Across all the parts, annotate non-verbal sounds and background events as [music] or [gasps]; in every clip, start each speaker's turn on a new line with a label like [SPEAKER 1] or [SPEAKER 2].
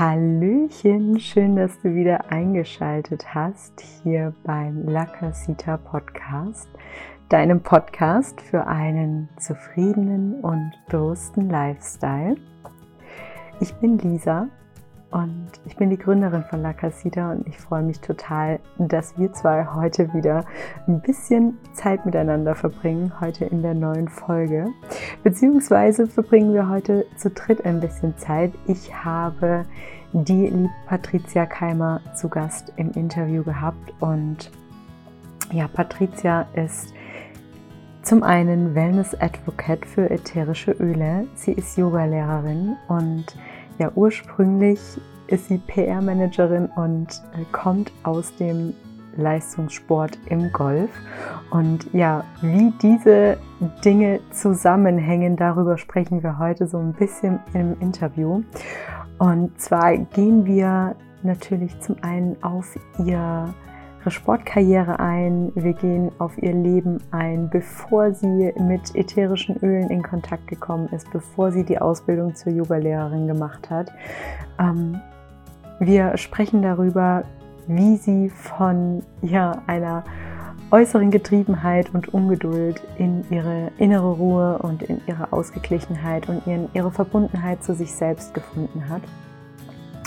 [SPEAKER 1] Hallöchen, schön, dass du wieder eingeschaltet hast hier beim La Casita Podcast, deinem Podcast für einen zufriedenen und bewussten Lifestyle. Ich bin Lisa und ich bin die Gründerin von La Casita und ich freue mich total, dass wir zwei heute wieder ein bisschen Zeit miteinander verbringen, heute in der neuen Folge. Beziehungsweise verbringen wir heute zu dritt ein bisschen Zeit. Ich habe die liebe Patricia Keimer zu Gast im Interview gehabt und ja, Patricia ist zum einen Wellness Advocate für ätherische Öle. Sie ist Yogalehrerin und ja, ursprünglich ist sie PR-Managerin und äh, kommt aus dem Leistungssport im Golf. Und ja, wie diese Dinge zusammenhängen, darüber sprechen wir heute so ein bisschen im Interview. Und zwar gehen wir natürlich zum einen auf ihr ihre Sportkarriere ein, wir gehen auf ihr Leben ein, bevor sie mit ätherischen Ölen in Kontakt gekommen ist, bevor sie die Ausbildung zur Yogalehrerin gemacht hat. Ähm, wir sprechen darüber, wie sie von ja, einer äußeren Getriebenheit und Ungeduld in ihre innere Ruhe und in ihre Ausgeglichenheit und in ihre Verbundenheit zu sich selbst gefunden hat.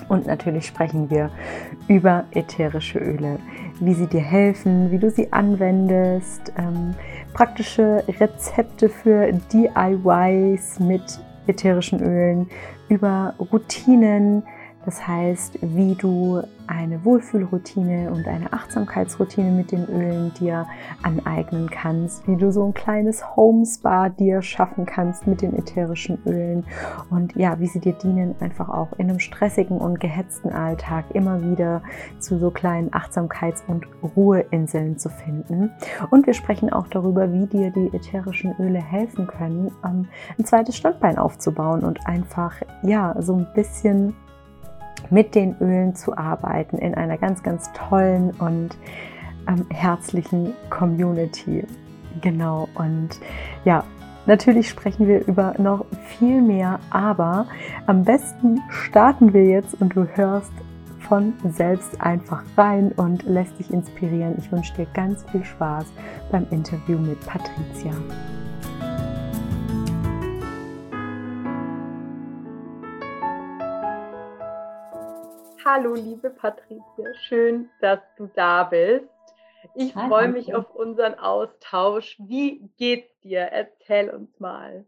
[SPEAKER 1] Und natürlich sprechen wir über ätherische Öle, wie sie dir helfen, wie du sie anwendest, ähm, praktische Rezepte für DIYs mit ätherischen Ölen, über Routinen, das heißt, wie du eine Wohlfühlroutine und eine Achtsamkeitsroutine mit den Ölen dir aneignen kannst, wie du so ein kleines Homespa dir schaffen kannst mit den ätherischen Ölen und ja, wie sie dir dienen, einfach auch in einem stressigen und gehetzten Alltag immer wieder zu so kleinen Achtsamkeits- und Ruheinseln zu finden. Und wir sprechen auch darüber, wie dir die ätherischen Öle helfen können, ähm, ein zweites Standbein aufzubauen und einfach ja, so ein bisschen mit den Ölen zu arbeiten in einer ganz, ganz tollen und ähm, herzlichen Community. Genau, und ja, natürlich sprechen wir über noch viel mehr, aber am besten starten wir jetzt und du hörst von selbst einfach rein und lässt dich inspirieren. Ich wünsche dir ganz viel Spaß beim Interview mit Patricia. Hallo, liebe Patricia, schön, dass du da bist. Ich freue mich auf unseren Austausch. Wie geht's dir? Erzähl uns mal.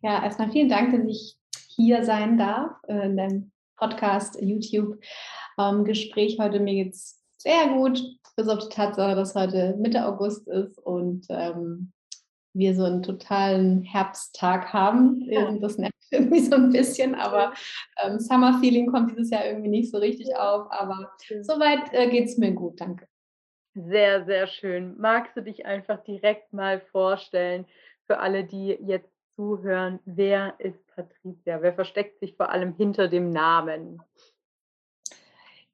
[SPEAKER 2] Ja, erstmal vielen Dank, dass ich hier sein darf äh, in deinem Podcast, YouTube-Gespräch ähm, heute. Mir geht's sehr gut, bis auf die Tatsache, dass heute Mitte August ist und ähm, wir so einen totalen Herbsttag haben. Ja. Das nervt [laughs] irgendwie so ein bisschen, aber ähm, Summer-Feeling kommt dieses Jahr irgendwie nicht so richtig auf. Aber soweit äh, geht es mir gut, danke.
[SPEAKER 1] Sehr, sehr schön. Magst du dich einfach direkt mal vorstellen für alle, die jetzt zuhören? Wer ist Patricia? Wer versteckt sich vor allem hinter dem Namen?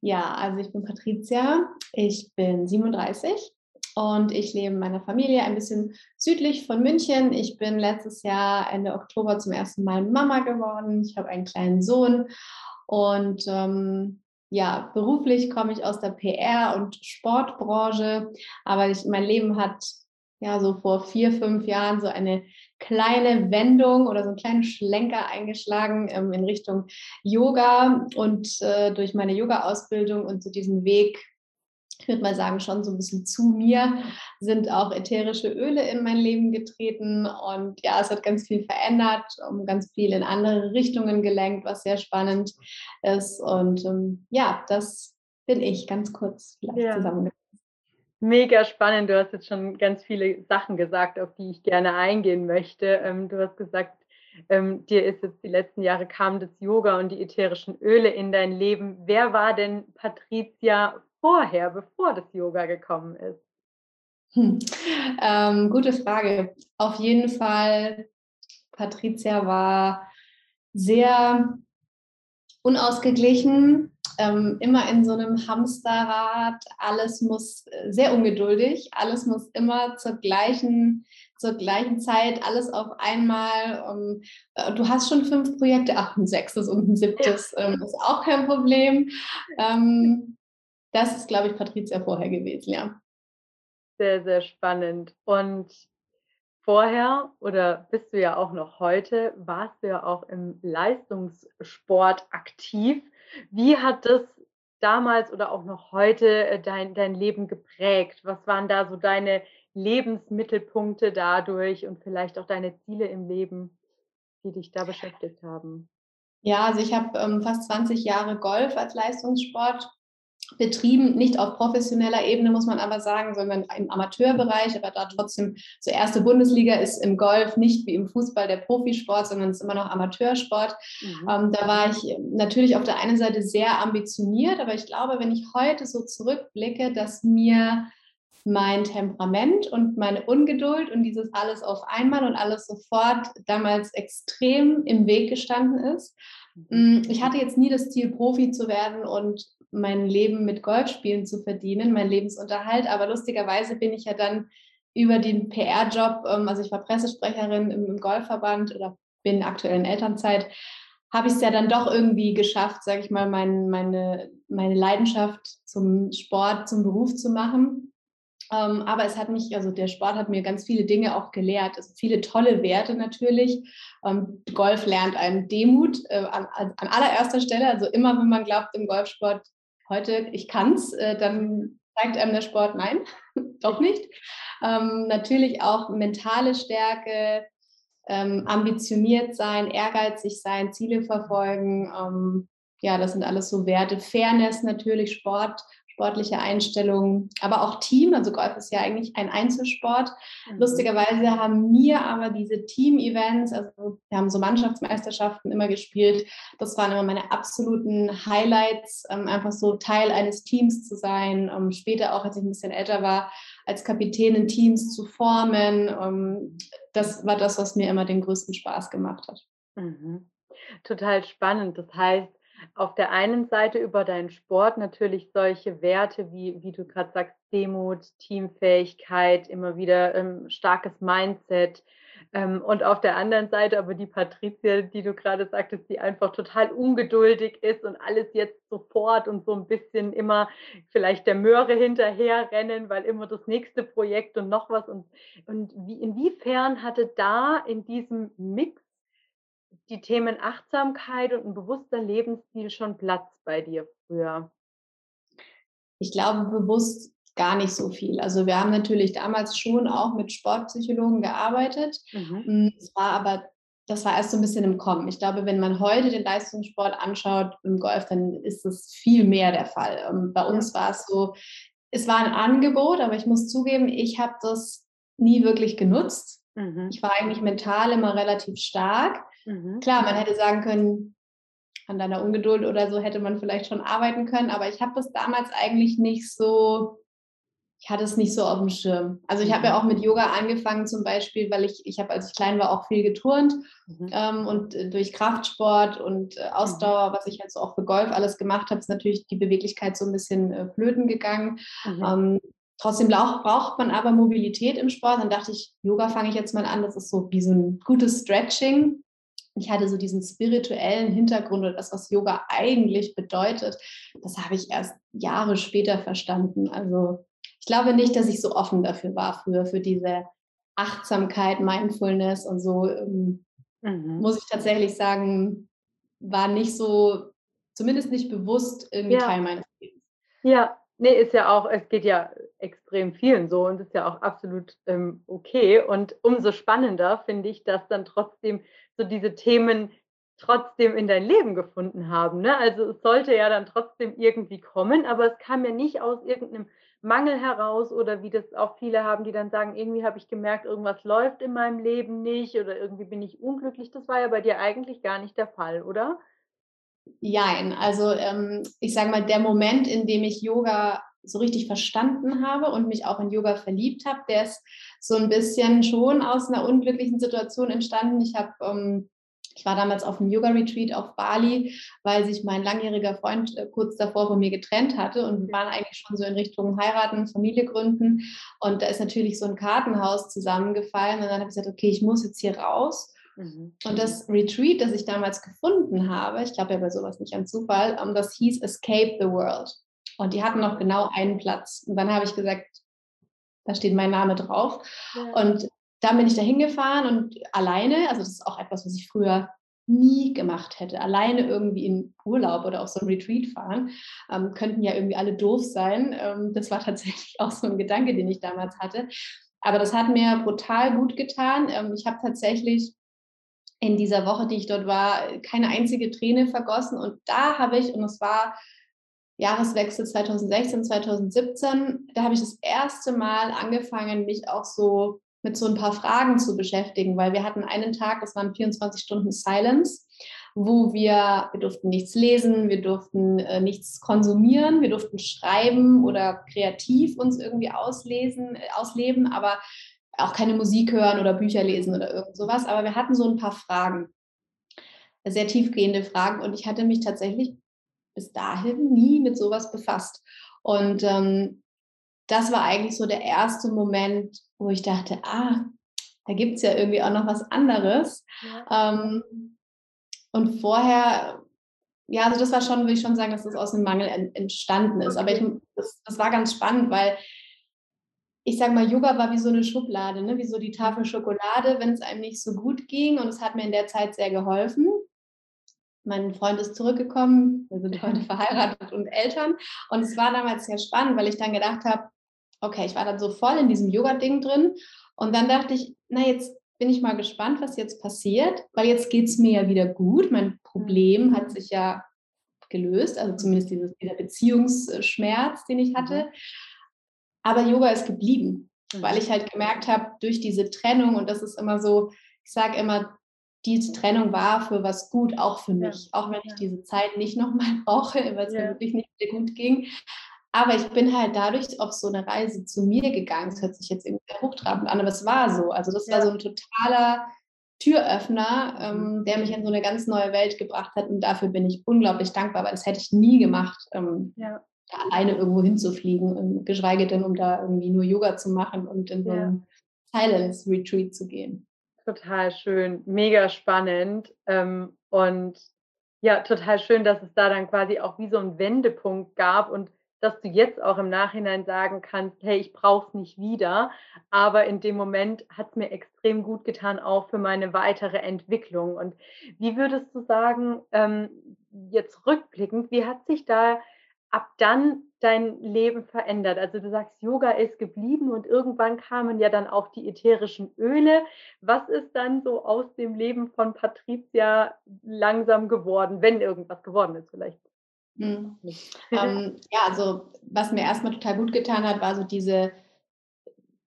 [SPEAKER 2] Ja, also ich bin Patricia, ich bin 37 und ich lebe mit meiner Familie ein bisschen südlich von München. Ich bin letztes Jahr Ende Oktober zum ersten Mal Mama geworden. Ich habe einen kleinen Sohn und ähm, ja, beruflich komme ich aus der PR- und Sportbranche, aber ich, mein Leben hat ja so vor vier, fünf Jahren so eine kleine Wendung oder so einen kleinen Schlenker eingeschlagen ähm, in Richtung Yoga und äh, durch meine Yoga-Ausbildung und zu so diesem Weg ich würde mal sagen, schon so ein bisschen zu mir, sind auch ätherische Öle in mein Leben getreten. Und ja, es hat ganz viel verändert, um ganz viel in andere Richtungen gelenkt, was sehr spannend ist. Und ähm, ja, das bin ich ganz kurz vielleicht ja. zusammengefasst.
[SPEAKER 1] Mega spannend. Du hast jetzt schon ganz viele Sachen gesagt, auf die ich gerne eingehen möchte. Ähm, du hast gesagt, ähm, dir ist jetzt die letzten Jahre kam das Yoga und die ätherischen Öle in dein Leben. Wer war denn Patricia vorher, bevor das Yoga gekommen ist?
[SPEAKER 2] Hm. Ähm, gute Frage. Auf jeden Fall, Patricia war sehr unausgeglichen, ähm, immer in so einem Hamsterrad. Alles muss äh, sehr ungeduldig, alles muss immer zur gleichen zur gleichen Zeit alles auf einmal. Um, äh, du hast schon fünf Projekte, ach, ein sechstes und ein siebtes ja. ähm, ist auch kein Problem. Ähm, das ist, glaube ich, Patricia vorher gewesen, ja.
[SPEAKER 3] Sehr, sehr spannend. Und vorher oder bist du ja auch noch heute, warst du ja auch im Leistungssport aktiv. Wie hat das damals oder auch noch heute äh, dein, dein Leben geprägt? Was waren da so deine Lebensmittelpunkte dadurch und vielleicht auch deine Ziele im Leben, die dich da beschäftigt haben?
[SPEAKER 2] Ja, also ich habe ähm, fast 20 Jahre Golf als Leistungssport betrieben, nicht auf professioneller Ebene, muss man aber sagen, sondern im Amateurbereich, aber da trotzdem so erste Bundesliga ist im Golf nicht wie im Fußball der Profisport, sondern es ist immer noch Amateursport. Mhm. Ähm, da war ich natürlich auf der einen Seite sehr ambitioniert, aber ich glaube, wenn ich heute so zurückblicke, dass mir mein Temperament und meine Ungeduld und dieses alles auf einmal und alles sofort damals extrem im Weg gestanden ist. Mhm. Mm, ich hatte jetzt nie das Ziel, Profi zu werden und mein Leben mit Golfspielen zu verdienen, mein Lebensunterhalt. Aber lustigerweise bin ich ja dann über den PR-Job, ähm, also ich war Pressesprecherin im, Golfverband oder bin aktuell in Elternzeit, habe ich es ja dann doch irgendwie geschafft, sage ich mal, mein, meine, meine Leidenschaft zum Sport, zum Beruf zu machen. Ähm, aber es hat mich, also der Sport hat mir ganz viele Dinge auch gelehrt. Also viele tolle Werte natürlich. Ähm, Golf lernt einen Demut äh, an, an, allererster Stelle. Also immer, wenn man glaubt im Golfsport, heute, ich kann's, äh, dann zeigt einem der Sport, nein, [laughs] doch nicht. Ähm, natürlich auch mentale Stärke, ähm, ambitioniert sein, ehrgeizig sein, Ziele verfolgen. Ähm, ja, das sind alles so Werte. Fairness natürlich, Sport, sportliche Einstellung, aber auch Team. Also Golf ist ja eigentlich ein Einzelsport. Mhm. Lustigerweise haben mir aber diese Team-Events, also wir haben so Mannschaftsmeisterschaften immer gespielt. Das waren immer meine absoluten Highlights, ähm, einfach so Teil eines Teams zu sein. Ähm, später auch, als ich ein bisschen älter war, als Kapitänin Teams zu formen. Ähm, das war das, was mir immer den größten Spaß gemacht hat.
[SPEAKER 3] Mhm. Total spannend. Das heißt, auf der einen Seite über deinen Sport natürlich solche Werte wie, wie du gerade sagst, Demut, Teamfähigkeit, immer wieder ähm, starkes Mindset. Ähm, und auf der anderen Seite aber die Patricia, die du gerade sagtest, die einfach total ungeduldig ist und alles jetzt sofort und so ein bisschen immer vielleicht der Möhre hinterherrennen, weil immer das nächste Projekt und noch was. Und, und wie, inwiefern hatte da in diesem Mix die Themen Achtsamkeit und ein bewusster Lebensstil schon Platz bei dir früher?
[SPEAKER 2] Ich glaube bewusst gar nicht so viel. Also wir haben natürlich damals schon auch mit Sportpsychologen gearbeitet. Mhm. Hm, es war aber, das war erst so ein bisschen im Kommen. Ich glaube, wenn man heute den Leistungssport anschaut im Golf, dann ist das viel mehr der Fall. Ähm, bei uns war es so, es war ein Angebot, aber ich muss zugeben, ich habe das nie wirklich genutzt. Mhm. Ich war eigentlich mental immer relativ stark. Mhm. Klar, man hätte sagen können, an deiner Ungeduld oder so hätte man vielleicht schon arbeiten können, aber ich habe das damals eigentlich nicht so, ich hatte es nicht so auf dem Schirm. Also ich habe ja mhm. auch mit Yoga angefangen zum Beispiel, weil ich, ich habe, als ich klein war, auch viel geturnt mhm. ähm, und äh, durch Kraftsport und äh, Ausdauer, mhm. was ich halt so auch für Golf alles gemacht habe, ist natürlich die Beweglichkeit so ein bisschen äh, flöten gegangen. Mhm. Ähm, Trotzdem braucht man aber Mobilität im Sport. Dann dachte ich, Yoga fange ich jetzt mal an. Das ist so wie so ein gutes Stretching ich hatte so diesen spirituellen Hintergrund und das, was Yoga eigentlich bedeutet, das habe ich erst Jahre später verstanden. Also ich glaube nicht, dass ich so offen dafür war früher, für diese Achtsamkeit, Mindfulness und so. Ähm, mhm. Muss ich tatsächlich sagen, war nicht so, zumindest nicht bewusst irgendwie ja. Teil meines Lebens.
[SPEAKER 3] Ja, nee, ist ja auch, es geht ja extrem vielen so und ist ja auch absolut ähm, okay. Und umso spannender finde ich, dass dann trotzdem so diese Themen trotzdem in dein Leben gefunden haben. Ne? Also es sollte ja dann trotzdem irgendwie kommen, aber es kam ja nicht aus irgendeinem Mangel heraus oder wie das auch viele haben, die dann sagen, irgendwie habe ich gemerkt, irgendwas läuft in meinem Leben nicht oder irgendwie bin ich unglücklich. Das war ja bei dir eigentlich gar nicht der Fall, oder?
[SPEAKER 2] Jein, also ähm, ich sage mal, der Moment, in dem ich Yoga so richtig verstanden habe und mich auch in Yoga verliebt habe, der ist so ein bisschen schon aus einer unglücklichen Situation entstanden. Ich habe ähm, ich war damals auf einem Yoga-Retreat auf Bali, weil sich mein langjähriger Freund äh, kurz davor von mir getrennt hatte und wir waren eigentlich schon so in Richtung heiraten, Familie gründen und da ist natürlich so ein Kartenhaus zusammengefallen und dann habe ich gesagt, okay, ich muss jetzt hier raus. Mhm. Und das Retreat, das ich damals gefunden habe, ich glaube ja bei sowas nicht an Zufall, um, das hieß Escape the World. Und die hatten noch genau einen Platz. Und dann habe ich gesagt, da steht mein Name drauf. Ja. Und dann bin ich da hingefahren und alleine, also das ist auch etwas, was ich früher nie gemacht hätte, alleine irgendwie in Urlaub oder auf so ein Retreat fahren, ähm, könnten ja irgendwie alle doof sein. Ähm, das war [laughs] tatsächlich auch so ein Gedanke, den ich damals hatte. Aber das hat mir brutal gut getan. Ähm, ich habe tatsächlich in dieser Woche, die ich dort war, keine einzige Träne vergossen. Und da habe ich, und es war Jahreswechsel 2016, 2017, da habe ich das erste Mal angefangen, mich auch so mit so ein paar Fragen zu beschäftigen, weil wir hatten einen Tag, das waren 24 Stunden Silence, wo wir, wir durften nichts lesen, wir durften äh, nichts konsumieren, wir durften schreiben oder kreativ uns irgendwie auslesen, äh, ausleben, aber auch keine Musik hören oder Bücher lesen oder irgend sowas. Aber wir hatten so ein paar Fragen, sehr tiefgehende Fragen und ich hatte mich tatsächlich bis dahin nie mit sowas befasst. Und ähm, das war eigentlich so der erste Moment, wo ich dachte, ah, da gibt es ja irgendwie auch noch was anderes. Ja. Ähm, und vorher, ja, also das war schon, würde ich schon sagen, dass das aus einem Mangel entstanden ist. Aber ich, das, das war ganz spannend, weil ich sage mal, Yoga war wie so eine Schublade, ne? wie so die Tafel Schokolade, wenn es einem nicht so gut ging. Und es hat mir in der Zeit sehr geholfen. Mein Freund ist zurückgekommen, wir sind heute [laughs] verheiratet und Eltern. Und es war damals sehr spannend, weil ich dann gedacht habe, okay, ich war dann so voll in diesem Yoga-Ding drin. Und dann dachte ich, na, jetzt bin ich mal gespannt, was jetzt passiert, weil jetzt geht es mir ja wieder gut. Mein Problem hat sich ja gelöst, also zumindest dieses, dieser Beziehungsschmerz, den ich hatte. Aber Yoga ist geblieben, weil mhm. ich halt gemerkt habe, durch diese Trennung, und das ist immer so, ich sage immer, diese Trennung war für was gut, auch für mich, ja. auch wenn ich diese Zeit nicht nochmal [laughs] brauche, weil es ja. mir wirklich nicht sehr gut ging. Aber ich bin halt dadurch auf so eine Reise zu mir gegangen. Das hört sich jetzt irgendwie hochtrabend an, aber es war so. Also das ja. war so ein totaler Türöffner, ähm, mhm. der mich in so eine ganz neue Welt gebracht hat. Und dafür bin ich unglaublich dankbar, weil das hätte ich nie gemacht, ähm, ja. Alleine irgendwo hinzufliegen, geschweige denn, um da irgendwie nur Yoga zu machen und in so einen Silence Retreat zu gehen.
[SPEAKER 3] Total schön, mega spannend. Ähm, und ja, total schön, dass es da dann quasi auch wie so einen Wendepunkt gab und dass du jetzt auch im Nachhinein sagen kannst, hey, ich brauche es nicht wieder, aber in dem Moment hat es mir extrem gut getan, auch für meine weitere Entwicklung. Und wie würdest du sagen, ähm, jetzt rückblickend, wie hat sich da ab dann dein Leben verändert? Also du sagst, Yoga ist geblieben und irgendwann kamen ja dann auch die ätherischen Öle. Was ist dann so aus dem Leben von Patricia langsam geworden, wenn irgendwas geworden ist vielleicht?
[SPEAKER 2] Mhm. ähm, ja, also was mir erstmal total gut getan hat, war so diese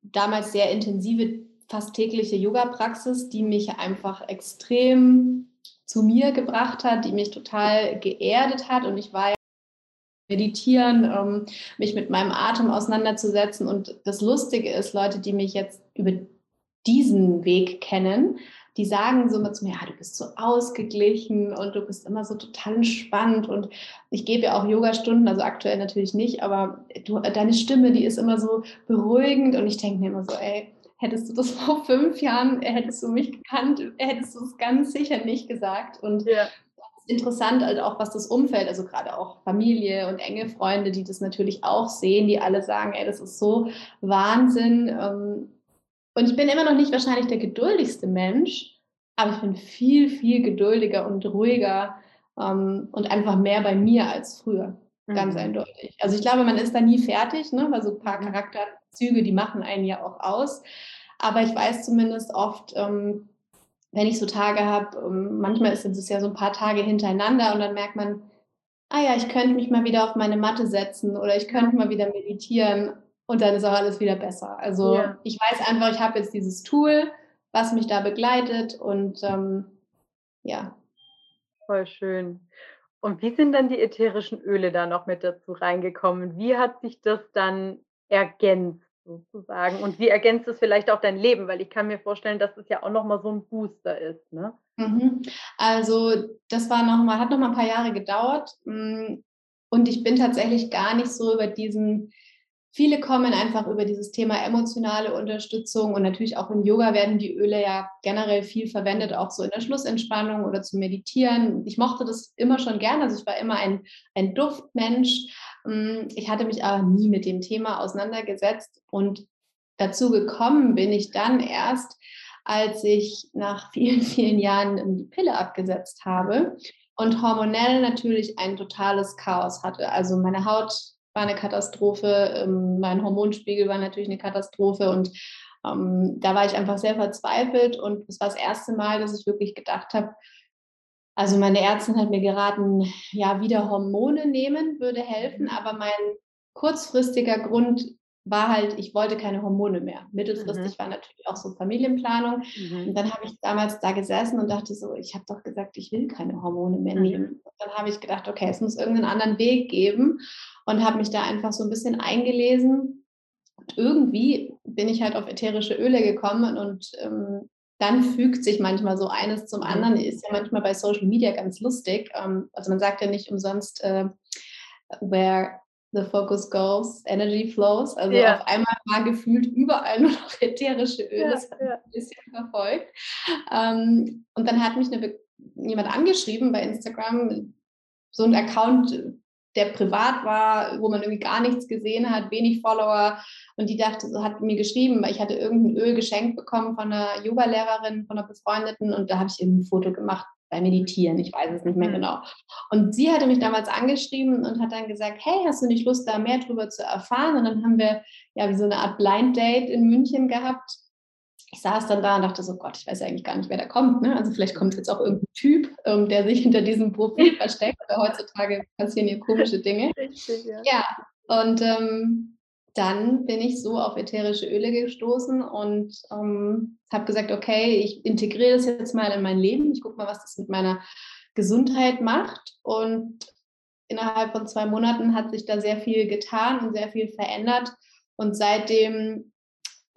[SPEAKER 2] damals sehr intensive, fast tägliche Yoga-Praxis, die mich einfach extrem zu mir gebracht hat, die mich total geerdet hat. Und ich war ja meditieren, ähm, mich mit meinem Atem auseinanderzusetzen. Und das Lustige ist, Leute, die mich jetzt über diesen Weg kennen, die sagen so immer zu mir, ja, du bist so ausgeglichen und du bist immer so total entspannt und ich gebe ja auch Yoga-Stunden, also aktuell natürlich nicht, aber du, deine Stimme, die ist immer so beruhigend und ich denke mir immer so, ey, hättest du das vor fünf Jahren, hättest du mich gekannt, hättest du es ganz sicher nicht gesagt und ja. Interessant halt auch, was das Umfeld, also gerade auch Familie und enge Freunde, die das natürlich auch sehen, die alle sagen, ey, das ist so Wahnsinn, ähm, und ich bin immer noch nicht wahrscheinlich der geduldigste Mensch, aber ich bin viel, viel geduldiger und ruhiger ähm, und einfach mehr bei mir als früher. Ganz mhm. eindeutig. Also ich glaube, man ist da nie fertig, ne? weil so ein paar mhm. Charakterzüge, die machen einen ja auch aus. Aber ich weiß zumindest oft, ähm, wenn ich so Tage habe, ähm, manchmal ist es ja so ein paar Tage hintereinander und dann merkt man, ah ja, ich könnte mich mal wieder auf meine Matte setzen oder ich könnte mal wieder meditieren und dann ist auch alles wieder besser. Also ja. ich weiß einfach, ich habe jetzt dieses Tool, was mich da begleitet und ähm, ja.
[SPEAKER 3] Voll schön. Und wie sind dann die ätherischen Öle da noch mit dazu reingekommen? Wie hat sich das dann ergänzt sozusagen? Und wie ergänzt es vielleicht auch dein Leben? Weil ich kann mir vorstellen, dass es ja auch nochmal so ein Booster ist. Ne?
[SPEAKER 2] Mhm. Also das war noch mal, hat noch mal ein paar Jahre gedauert. Mm, und ich bin tatsächlich gar nicht so über diesen Viele kommen einfach über dieses Thema emotionale Unterstützung und natürlich auch im Yoga werden die Öle ja generell viel verwendet, auch so in der Schlussentspannung oder zu meditieren. Ich mochte das immer schon gerne, also ich war immer ein, ein Duftmensch. Mm, ich hatte mich aber nie mit dem Thema auseinandergesetzt und dazu gekommen bin ich dann erst, als ich nach vielen, [laughs] vielen Jahren die Pille abgesetzt habe und hormonell natürlich ein totales Chaos hatte. Also meine Haut war eine Katastrophe, ähm, mein Hormonspiegel war natürlich eine Katastrophe und ähm, da war ich einfach sehr verzweifelt und es war das erste Mal, dass ich wirklich gedacht habe, also meine Ärztin hat mir geraten, ja, wieder Hormone nehmen würde helfen, mhm. aber mein kurzfristiger Grund war halt, ich wollte keine Hormone mehr. Mittelfristig mhm. war natürlich auch so Familienplanung. Mhm. Und dann habe ich damals da gesessen und dachte so, ich habe doch gesagt, ich will keine Hormone mehr mhm. nehmen. Und dann habe ich gedacht, okay, es muss irgendeinen anderen Weg geben und habe mich da einfach so ein bisschen eingelesen. Und irgendwie bin ich halt auf ätherische Öle gekommen und ähm, dann fügt sich manchmal so eines zum anderen. Ist ja manchmal bei Social Media ganz lustig. Ähm, also man sagt ja nicht umsonst, äh, where the focus goes, energy flows. Also ja. auf einmal war gefühlt überall nur noch [laughs] ätherische Öle. Das hat ja. ein bisschen verfolgt. Ähm, und dann hat mich eine, jemand angeschrieben bei Instagram, so ein Account, der privat war, wo man irgendwie gar nichts gesehen hat, wenig Follower. Und die dachte, so hat mir geschrieben, weil ich hatte irgendein Öl geschenkt bekommen von einer Yoga-Lehrerin, von einer Befreundeten und da habe ich eben ein Foto gemacht bei Meditieren, ich weiß es nicht mehr mhm. genau. Und sie hatte mich damals angeschrieben und hat dann gesagt, hey, hast du nicht Lust, da mehr drüber zu erfahren? Und dann haben wir ja wie so eine Art Blind Date in München gehabt. Ich saß dann da und dachte so, Gott, ich weiß eigentlich gar nicht, wer da kommt. Ne? Also vielleicht kommt jetzt auch irgendein Typ, ähm, der sich hinter diesem Profil versteckt. Aber heutzutage passieren hier komische Dinge. Richtig, ja. ja, und ähm, dann bin ich so auf ätherische Öle gestoßen und ähm, habe gesagt, okay, ich integriere das jetzt mal in mein Leben. Ich gucke mal, was das mit meiner Gesundheit macht. Und innerhalb von zwei Monaten hat sich da sehr viel getan und sehr viel verändert. Und seitdem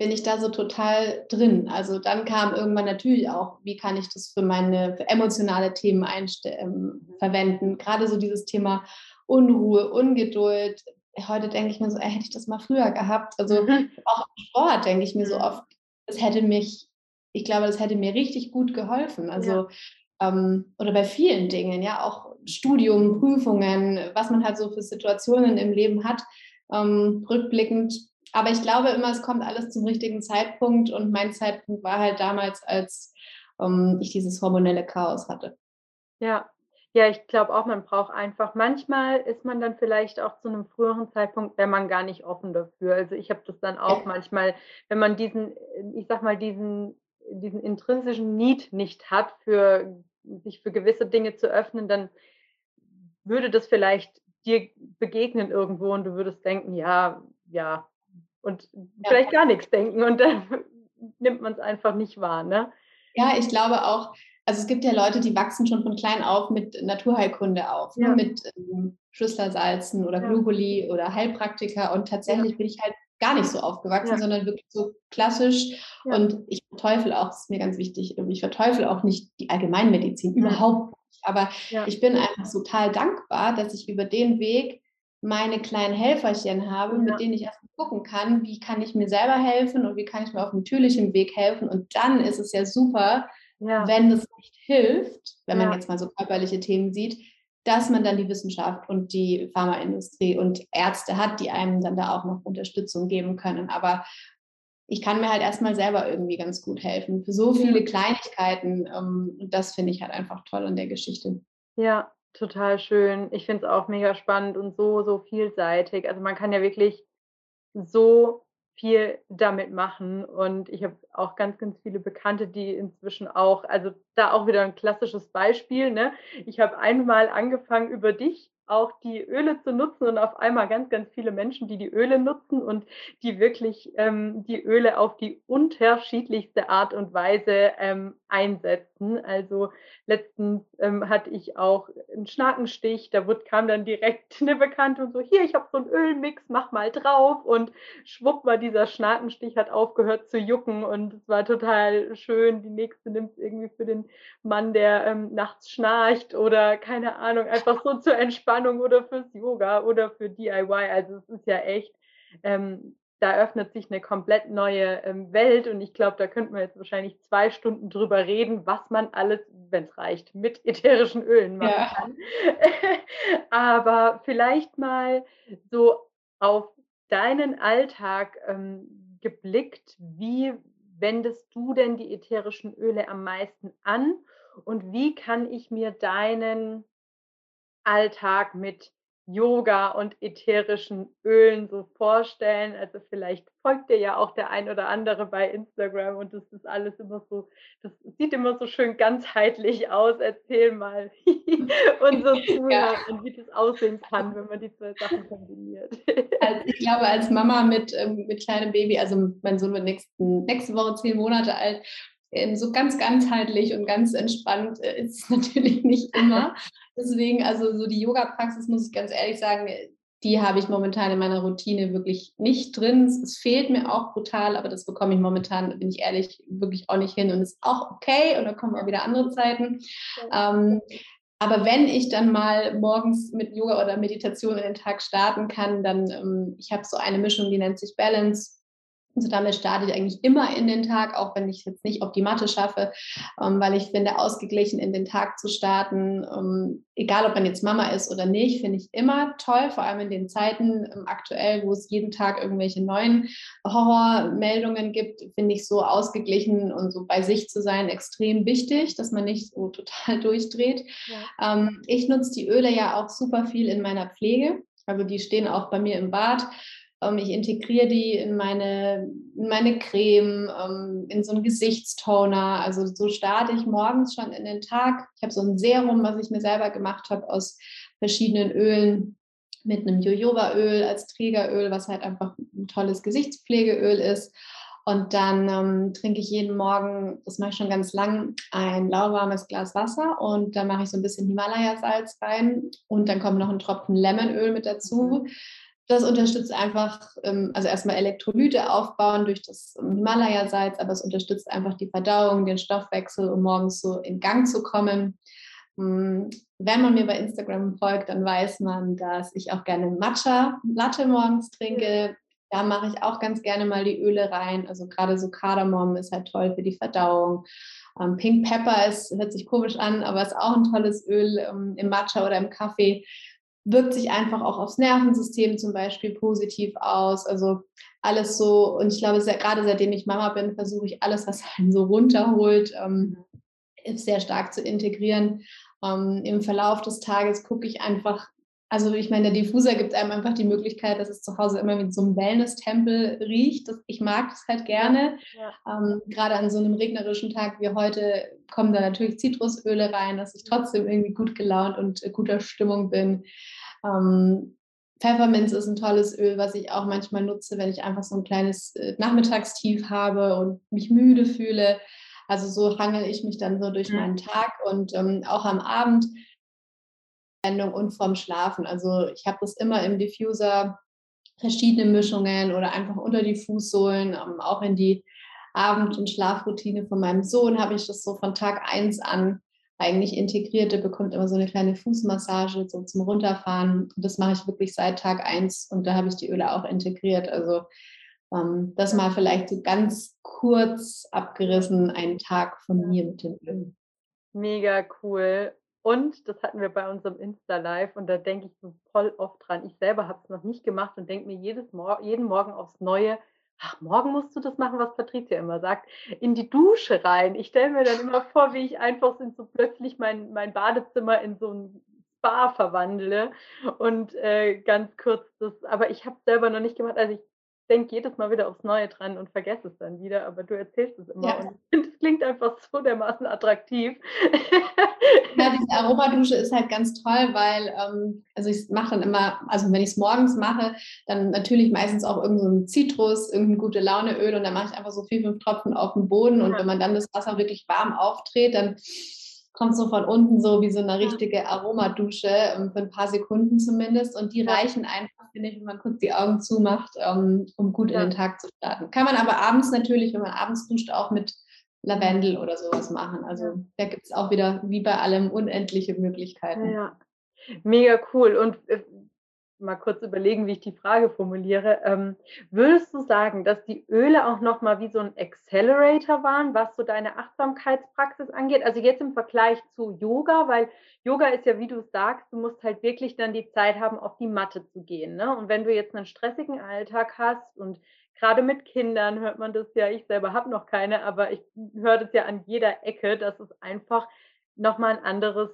[SPEAKER 2] bin ich da so total drin. Also dann kam irgendwann natürlich auch, wie kann ich das für meine für emotionale Themen ähm, verwenden. Gerade so dieses Thema Unruhe, Ungeduld, heute denke ich mir so, ey, hätte ich das mal früher gehabt. Also mhm. [laughs] auch im Sport denke ich mir so oft, das hätte mich, ich glaube, das hätte mir richtig gut geholfen. Also ja. ähm, oder bei vielen Dingen, ja, auch Studium, Prüfungen, was man halt so für Situationen im Leben hat, ähm, rückblickend. Aber ich glaube immer, es kommt alles zum richtigen Zeitpunkt und mein Zeitpunkt war halt damals, als ähm, ich dieses hormonelle Chaos hatte.
[SPEAKER 3] Ja, ja, ich glaube auch, man braucht einfach manchmal ist man dann vielleicht auch zu einem früheren Zeitpunkt wäre man gar nicht offen dafür. Also, ich habe das dann auch Ja. manchmal, wenn man diesen, ich sage mal, diesen diesen intrinsischen Need nicht hat, für sich für gewisse Dinge zu öffnen, dann würde das vielleicht dir begegnen irgendwo und du würdest denken: „Ja, ja“ und Ja. vielleicht gar nichts denken und dann [laughs] nimmt man es einfach nicht wahr, ne?
[SPEAKER 2] Ja, ich glaube auch also es gibt ja Leute, die wachsen schon von klein auf mit Naturheilkunde auf, ne, ja. ne, mit ähm, Schüsslersalzen oder ja. Globuli oder Heilpraktiker und tatsächlich bin ich halt gar nicht so aufgewachsen, sondern wirklich so klassisch und ich verteufel auch, das ist mir ganz wichtig, ich verteufel auch nicht die Allgemeinmedizin, überhaupt nicht, aber ich bin einfach total dankbar, dass ich über den Weg meine kleinen Helferchen habe, mit denen ich erstmal gucken kann, wie kann ich mir selber helfen und wie kann ich mir auf natürlichem Weg helfen und dann ist es ja super, ja. wenn es nicht hilft, wenn man jetzt mal so körperliche Themen sieht, dass man dann die Wissenschaft und die Pharmaindustrie und Ärzte hat, die einem dann da auch noch Unterstützung geben können. Aber ich kann mir halt erstmal selber irgendwie ganz gut helfen für so viele Kleinigkeiten. Ähm, und das finde ich halt einfach toll an der Geschichte.
[SPEAKER 3] Ja, total schön. Ich finde es auch mega spannend und so, so vielseitig. Also man kann ja wirklich so viel damit machen. Und ich habe auch ganz, ganz viele Bekannte, die inzwischen auch, also da auch wieder ein klassisches Beispiel. Ne? Ich habe einmal angefangen über dich auch die Öle zu nutzen und auf einmal ganz, ganz viele Menschen, die die Öle nutzen und die wirklich ähm, die Öle auf die unterschiedlichste Art und Weise ähm, einsetzen. Also letztens ähm, hatte ich auch einen Schnakenstich, da wird, kam dann direkt eine Bekannte und so, hier, ich habe so einen Ölmix, mach mal drauf und schwupp war dieser Schnakenstich, hat aufgehört zu jucken und es war total schön. Die nächste nimmt es irgendwie für den Mann, der ähm, nachts schnarcht oder keine Ahnung, einfach so zur Entspannung oder fürs Yoga oder für DIY. Also es ist ja echt ähm, da öffnet sich eine komplett neue ähm, Welt und ich glaube, da könnten wir jetzt wahrscheinlich zwei Stunden drüber reden, was man alles, wenn es reicht, mit [laughs] ätherischen Ölen machen ja. kann. [laughs] Aber vielleicht mal so auf deinen Alltag ähm, geblickt, wie wendest du denn die ätherischen Öle am meisten an und wie kann ich mir deinen Alltag mit Yoga und ätherischen Ölen so vorstellen. Also vielleicht folgt dir ja auch der ein oder andere bei Instagram und das ist alles immer so, das sieht immer so schön ganzheitlich [laughs] aus. Erzähl mal [laughs] unseren Zuhörern, [laughs] ja. wie das aussehen kann, wenn man die zwei Sachen kombiniert.
[SPEAKER 2] Also ich glaube, als Mama mit, ähm, mit kleinem Baby, also mein Sohn wird nächsten, nächste Woche zehn Monate alt, so ganz ganzheitlich und ganz entspannt äh, ist es [laughs] natürlich nicht immer. Deswegen, also so die Yoga-Praxis, muss ich ganz ehrlich sagen, die habe ich momentan in meiner Routine wirklich nicht drin. Es fehlt mir auch brutal, aber das bekomme ich momentan, bin ich ehrlich, wirklich auch nicht hin und ist auch okay und da kommen auch wieder andere Zeiten. Ähm, aber wenn ich dann mal morgens mit Yoga oder Meditation in den Tag starten kann, dann, ähm, ich habe so eine Mischung, die nennt sich Balance. Also damit starte ich eigentlich immer in den Tag, auch wenn ich es jetzt nicht auf die Matte schaffe, ähm, weil ich finde, ausgeglichen in den Tag zu starten, ähm, egal ob man jetzt Mama ist oder nicht, finde ich immer toll, vor allem in den Zeiten ähm, aktuell, wo es jeden Tag irgendwelche neuen Horrormeldungen gibt, finde ich so ausgeglichen und so bei sich zu sein extrem wichtig, dass man nicht so total [laughs] durchdreht. Ja. Ähm, ich nutze die Öle ja auch super viel in meiner Pflege. Also die stehen auch bei mir im Bad. Ähm, ich integriere die in meine, in meine Creme, ähm, in so einen Gesichtstoner. Also so starte ich morgens schon in den Tag. Ich habe so ein Serum, was ich mir selber gemacht habe aus verschiedenen Ölen mit einem Jojobaöl als Trägeröl, was halt einfach ein tolles Gesichtspflegeöl ist. Und dann ähm, trinke ich jeden Morgen, das mache ich schon ganz lang, ein lauwarmes Glas Wasser und da mache ich so ein bisschen Himalaya-Salz rein und dann kommt noch ein Tropfen Lemonöl mit dazu. Mhm. Das unterstützt einfach, ähm, also erstmal Elektrolyte aufbauen durch das Himalaya-Salz, aber es unterstützt einfach die Verdauung, den Stoffwechsel, um morgens so in Gang zu kommen. Hm, wenn man mir bei Instagram folgt, dann weiß man, dass ich auch gerne Matcha Latte morgens trinke. Da mache ich auch ganz gerne mal die Öle rein. Also gerade so Kardamom ist halt toll für die Verdauung. Ähm, Pink Pepper ist, hört sich komisch an, aber ist auch ein tolles Öl ähm, im Matcha oder im Kaffee wirkt sich einfach auch aufs Nervensystem zum Beispiel positiv aus. Also alles so, und ich glaube, sehr, gerade seitdem ich Mama bin, versuche ich alles, was einen so runterholt, ähm, sehr stark zu integrieren. Ähm, Im Verlauf des Tages gucke ich einfach, also ich meine, der Diffuser gibt einem einfach die Möglichkeit, dass es zu Hause immer wie so ein Wellness-Tempel riecht. Das, ich mag das halt gerne. Ja. Ähm, gerade an so einem regnerischen Tag wie heute kommen da natürlich Zitrusöle rein, dass ich trotzdem irgendwie gut gelaunt und guter Stimmung bin. Ähm, Pfefferminz ist ein tolles Öl, was ich auch manchmal nutze, wenn ich einfach so ein kleines äh, Nachmittagstief habe und mich müde fühle. Also so hangel ich mich dann so durch mhm. meinen Tag und ähm, auch am Abend und vorm Schlafen. Also ich habe das immer im Diffuser, verschiedene Mischungen oder einfach unter die Fußsohlen, ähm, auch in die Abend- und Schlafroutine von meinem Sohn habe ich das so von Tag 1 an eigentlich integriert. Der bekommt immer so eine kleine Fußmassage so zum Runterfahren. Und das mache ich wirklich seit Tag 1 und da habe ich die Öle auch integriert. Also ähm, das mal vielleicht so ganz kurz abgerissen, einen Tag von mir mit den Ölen.
[SPEAKER 3] Mega cool. Und das hatten wir bei unserem Insta-Live und da denke ich so voll oft dran. Ich selber habe es noch nicht gemacht und denke mir jedes Mor jeden Morgen aufs Neue, ach, morgen musst du das machen, was Patricia immer sagt, in die Dusche rein. Ich stelle mir dann immer vor, wie ich einfach so plötzlich mein, mein Badezimmer in so ein Spa verwandle und äh, ganz kurz das, aber ich habe es selber noch nicht gemacht. Also ich denke jedes Mal wieder aufs Neue dran und vergesse es dann wieder, aber du erzählst es immer
[SPEAKER 2] Ja.
[SPEAKER 3] und es klingt einfach so dermaßen attraktiv.
[SPEAKER 2] Ja, diese Aromadusche ist halt ganz toll, weil, ähm, also ich mache dann immer, also wenn ich es morgens mache, dann natürlich meistens auch irgend so ein Zitrus, irgendein gute Launeöl und dann mache ich einfach so vier, fünf Tropfen auf den Boden und
[SPEAKER 3] Ja.
[SPEAKER 2] wenn man dann das Wasser wirklich warm aufdreht, dann kommt so von unten so wie so eine richtige Aromadusche, ähm, für ein paar Sekunden zumindest und die reichen einfach, finde ich, wenn man kurz die Augen zumacht, ähm, um gut
[SPEAKER 3] Ja.
[SPEAKER 2] in den Tag zu starten. Kann man aber abends natürlich, wenn man abends duscht, auch mit Lavendel oder sowas machen. Also da gibt es auch wieder, wie bei allem, unendliche Möglichkeiten.
[SPEAKER 3] Ja, mega cool. Und äh, mal kurz überlegen, wie ich die Frage formuliere. Ähm, würdest du sagen, dass die Öle auch nochmal wie so ein Accelerator waren, was so deine Achtsamkeitspraxis angeht? Also jetzt im Vergleich zu Yoga, weil Yoga ist ja, wie du sagst, du musst halt wirklich dann die Zeit haben, auf die Matte zu gehen. Ne? Und wenn du jetzt einen stressigen Alltag hast und gerade mit Kindern hört man das ja, ich selber habe noch keine, aber ich höre das ja an jeder Ecke, dass es einfach nochmal ein anderes,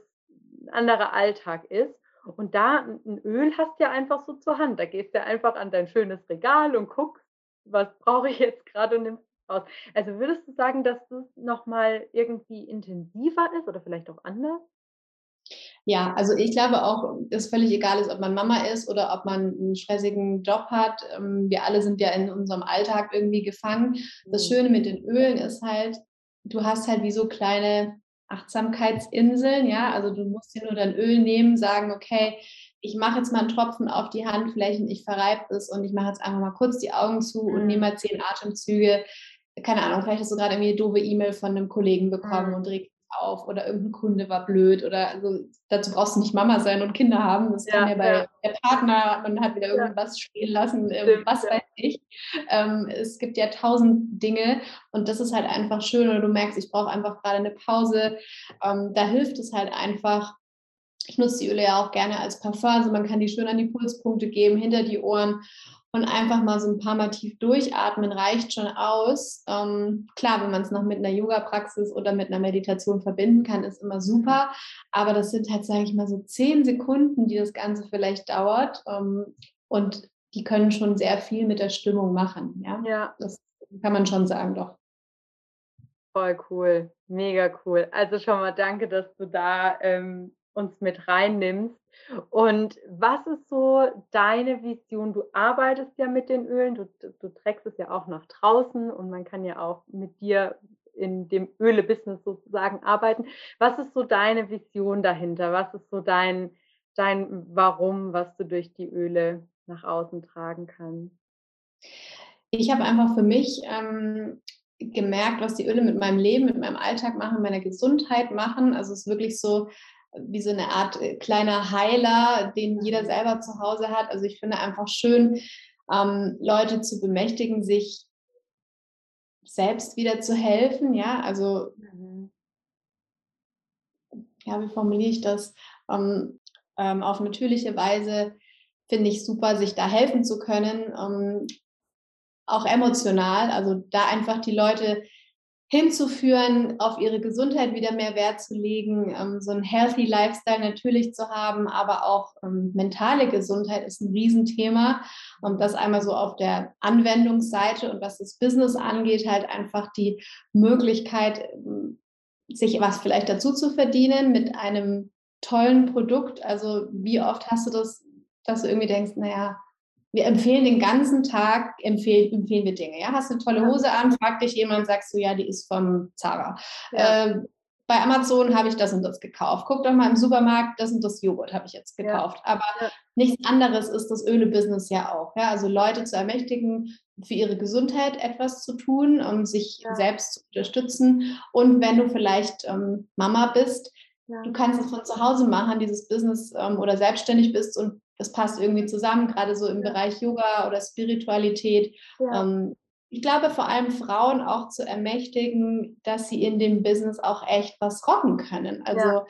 [SPEAKER 3] ein anderer Alltag ist. Und da ein Öl hast du ja einfach so zur Hand. Da gehst du einfach an dein schönes Regal und guckst, was brauche ich jetzt gerade und nimmst es raus. Also würdest du sagen, dass das nochmal irgendwie intensiver ist oder vielleicht auch anders?
[SPEAKER 2] Ja, also ich glaube auch, dass völlig egal ist, ob man Mama ist oder ob man einen stressigen Job hat. Ähm, Wir alle sind ja in unserem Alltag irgendwie gefangen. Das
[SPEAKER 3] Mhm.
[SPEAKER 2] Schöne mit den Ölen ist halt, du hast halt wie so kleine Achtsamkeitsinseln, ja. Also du musst dir nur dein Öl nehmen, sagen, okay, ich mache jetzt mal einen Tropfen auf die Handflächen, ich verreibe es und ich mache jetzt einfach mal kurz die Augen zu und
[SPEAKER 3] Mhm.
[SPEAKER 2] nehme mal zehn Atemzüge. Keine Ahnung, vielleicht hast du gerade irgendwie eine doofe E-Mail von einem Kollegen bekommen
[SPEAKER 3] Mhm.
[SPEAKER 2] und dich auf oder irgendein Kunde war blöd oder also dazu brauchst du nicht Mama sein und Kinder haben. Das kann
[SPEAKER 3] Ja,
[SPEAKER 2] ja bei
[SPEAKER 3] ja.
[SPEAKER 2] der Partner, man hat wieder
[SPEAKER 3] Ja.
[SPEAKER 2] irgendwas stehen lassen, was
[SPEAKER 3] ja.
[SPEAKER 2] weiß ich. Ähm, es gibt ja tausend Dinge und das ist halt einfach schön oder du merkst, ich brauche einfach gerade eine Pause. Ähm, da hilft es halt einfach. Ich nutze die Öle ja auch gerne als Parfum, also man kann die schön an die Pulspunkte geben, hinter die Ohren und einfach mal so ein paar Mal tief durchatmen reicht schon aus. Ähm, klar, wenn man es noch mit einer Yoga-Praxis oder mit einer Meditation verbinden kann, ist immer super. Aber das sind halt, sage ich mal, so zehn Sekunden, die das Ganze vielleicht dauert. Ähm, und die können schon sehr viel mit der Stimmung machen. Ja,
[SPEAKER 3] Ja,
[SPEAKER 2] das kann man schon sagen, doch.
[SPEAKER 3] voll cool. Mega cool. Also schon mal danke, dass du da ähm, uns mit reinnimmst. Und was ist so deine Vision? Du arbeitest ja mit den Ölen, du, du trägst es ja auch nach draußen und man kann ja auch mit dir in dem Öle-Business sozusagen arbeiten. Was ist so deine Vision dahinter? Was ist so dein, dein Warum, was du durch die Öle nach außen tragen kannst?
[SPEAKER 2] Ich habe einfach für mich ähm, gemerkt, was die Öle mit meinem Leben, mit meinem Alltag machen, meiner Gesundheit machen. Also es ist wirklich so wie so eine Art äh, kleiner Heiler, den jeder selber zu Hause hat. Also ich finde einfach schön, ähm, Leute zu bemächtigen, sich selbst wieder zu helfen. Ja, also
[SPEAKER 3] Mhm.
[SPEAKER 2] ja, wie formuliere ich das? Ähm, ähm, auf natürliche Weise finde ich super, sich da helfen zu können, ähm, auch emotional. Also da einfach die Leute hinzuführen, auf ihre Gesundheit wieder mehr Wert zu legen, ähm, so einen healthy Lifestyle natürlich zu haben, aber auch ähm, mentale Gesundheit ist ein Riesenthema. Und das einmal so auf der Anwendungsseite und was das Business angeht, halt einfach die Möglichkeit, ähm, sich was vielleicht dazu zu verdienen mit einem tollen Produkt. Also wie oft hast du das, dass du irgendwie denkst, naja, wir empfehlen den ganzen Tag, empfehlen, empfehlen wir Dinge. Ja? Hast du eine tolle
[SPEAKER 3] Ja.
[SPEAKER 2] Hose an, fragt dich jemand, sagst du, ja, die ist vom Zara.
[SPEAKER 3] Ja.
[SPEAKER 2] Ähm, bei Amazon habe ich das und das gekauft. Guck doch mal im Supermarkt, das und das Joghurt habe ich jetzt
[SPEAKER 3] Ja.
[SPEAKER 2] gekauft. Aber
[SPEAKER 3] Ja.
[SPEAKER 2] nichts anderes ist das Öle-Business ja auch. Ja? Also Leute zu ermächtigen, für ihre Gesundheit etwas zu tun, um sich
[SPEAKER 3] Ja.
[SPEAKER 2] selbst zu unterstützen. Und wenn du vielleicht ähm, Mama bist,
[SPEAKER 3] Ja.
[SPEAKER 2] du kannst es von zu Hause machen, dieses Business ähm, oder selbstständig bist und das passt irgendwie zusammen, gerade so im
[SPEAKER 3] Ja.
[SPEAKER 2] Bereich Yoga oder Spiritualität.
[SPEAKER 3] Ja.
[SPEAKER 2] Ähm, ich glaube, vor allem Frauen auch zu ermächtigen, dass sie in dem Business auch echt was rocken können. Also,
[SPEAKER 3] Ja.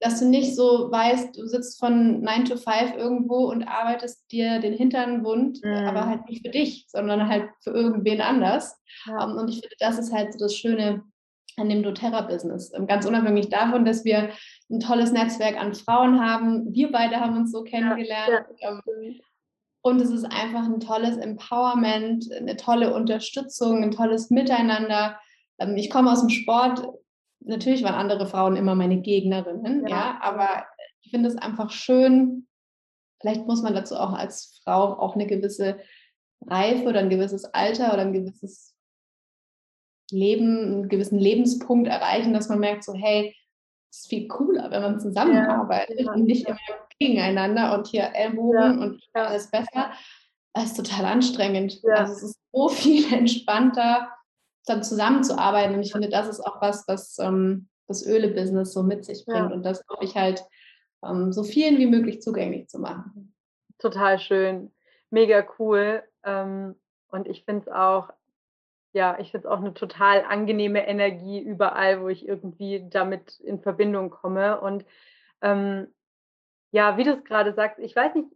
[SPEAKER 2] dass du nicht so weißt, du sitzt von 9 to 5 irgendwo und arbeitest dir den Hintern wund, aber
[SPEAKER 3] Mhm.
[SPEAKER 2] halt nicht für dich, sondern halt für irgendwen anders.
[SPEAKER 3] Ja.
[SPEAKER 2] Ähm, und ich finde, das ist halt so das Schöne an dem doTERRA-Business. Ähm, Ganz unabhängig davon, dass wir ein tolles Netzwerk an Frauen haben. Wir beide haben uns so kennengelernt.
[SPEAKER 3] ja, stimmt.
[SPEAKER 2] Und es ist einfach ein tolles Empowerment, eine tolle Unterstützung, ein tolles Miteinander. Ähm, ich komme aus dem Sport. Natürlich waren andere Frauen immer meine Gegnerinnen, ja, ja aber ich finde es einfach schön. Vielleicht muss man dazu auch als Frau auch eine gewisse Reife oder ein gewisses Alter oder ein gewisses Leben, einen gewissen Lebenspunkt erreichen, dass man merkt, so, hey, ist viel cooler, wenn man zusammenarbeitet ja, und nicht immer gegeneinander und hier Ellbogen und alles besser. Das ist total anstrengend. Also es ist so viel [laughs] entspannter, dann zusammenzuarbeiten. Und ich finde, das ist auch was, was ähm, das Öle-Business so mit sich bringt. Und das glaube ich halt ähm, so vielen wie möglich zugänglich zu machen.
[SPEAKER 3] Total schön. Mega cool. Ähm, und ich finde es auch, ja, ich finde es auch eine total angenehme Energie überall, wo ich irgendwie damit in Verbindung komme. Und ähm, ja, wie du es gerade sagst, ich weiß nicht,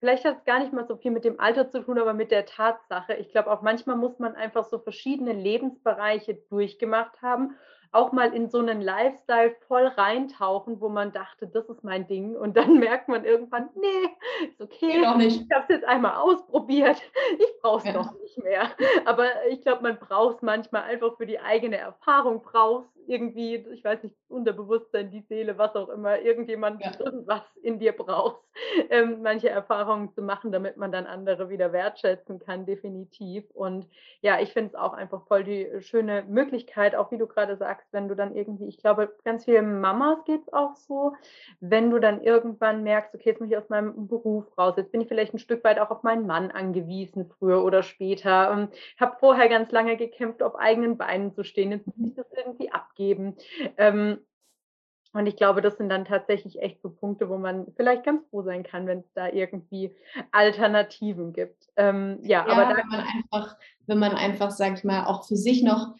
[SPEAKER 3] vielleicht hat es gar nicht mal so viel mit dem Alter zu tun, aber mit der Tatsache. Ich glaube, auch manchmal muss man einfach so verschiedene Lebensbereiche durchgemacht haben auch mal in so einen Lifestyle voll reintauchen, wo man dachte, das ist mein Ding. Und dann [laughs] merkt man irgendwann, nee, ist okay. Ich habe es jetzt einmal ausprobiert. [laughs] Ich brauche es ja. doch nicht mehr. Aber ich glaube, man braucht es manchmal einfach für die eigene Erfahrung, brauchst irgendwie, ich weiß nicht, Unterbewusstsein, die Seele, was auch immer, irgendjemand, ja. irgendwas in dir brauchst, [laughs] ähm, manche Erfahrungen zu machen, damit man dann andere wieder wertschätzen kann, definitiv. Und ja, ich finde es auch einfach voll die schöne Möglichkeit, auch wie du gerade sagst, wenn du dann irgendwie, ich glaube, ganz vielen Mamas geht es auch so, wenn du dann irgendwann merkst, okay, jetzt muss ich aus meinem Beruf raus, jetzt bin ich vielleicht ein Stück weit auch auf meinen Mann angewiesen, früher oder später. Ähm, habe vorher ganz lange gekämpft, auf eigenen Beinen zu stehen, jetzt muss ich das irgendwie abgeben. Ähm, und ich glaube, das sind dann tatsächlich echt so Punkte, wo man vielleicht ganz froh sein kann, wenn es da irgendwie Alternativen gibt. Ähm, ja,
[SPEAKER 2] ja, aber wenn man einfach, wenn man einfach, sag ich mal, auch für sich noch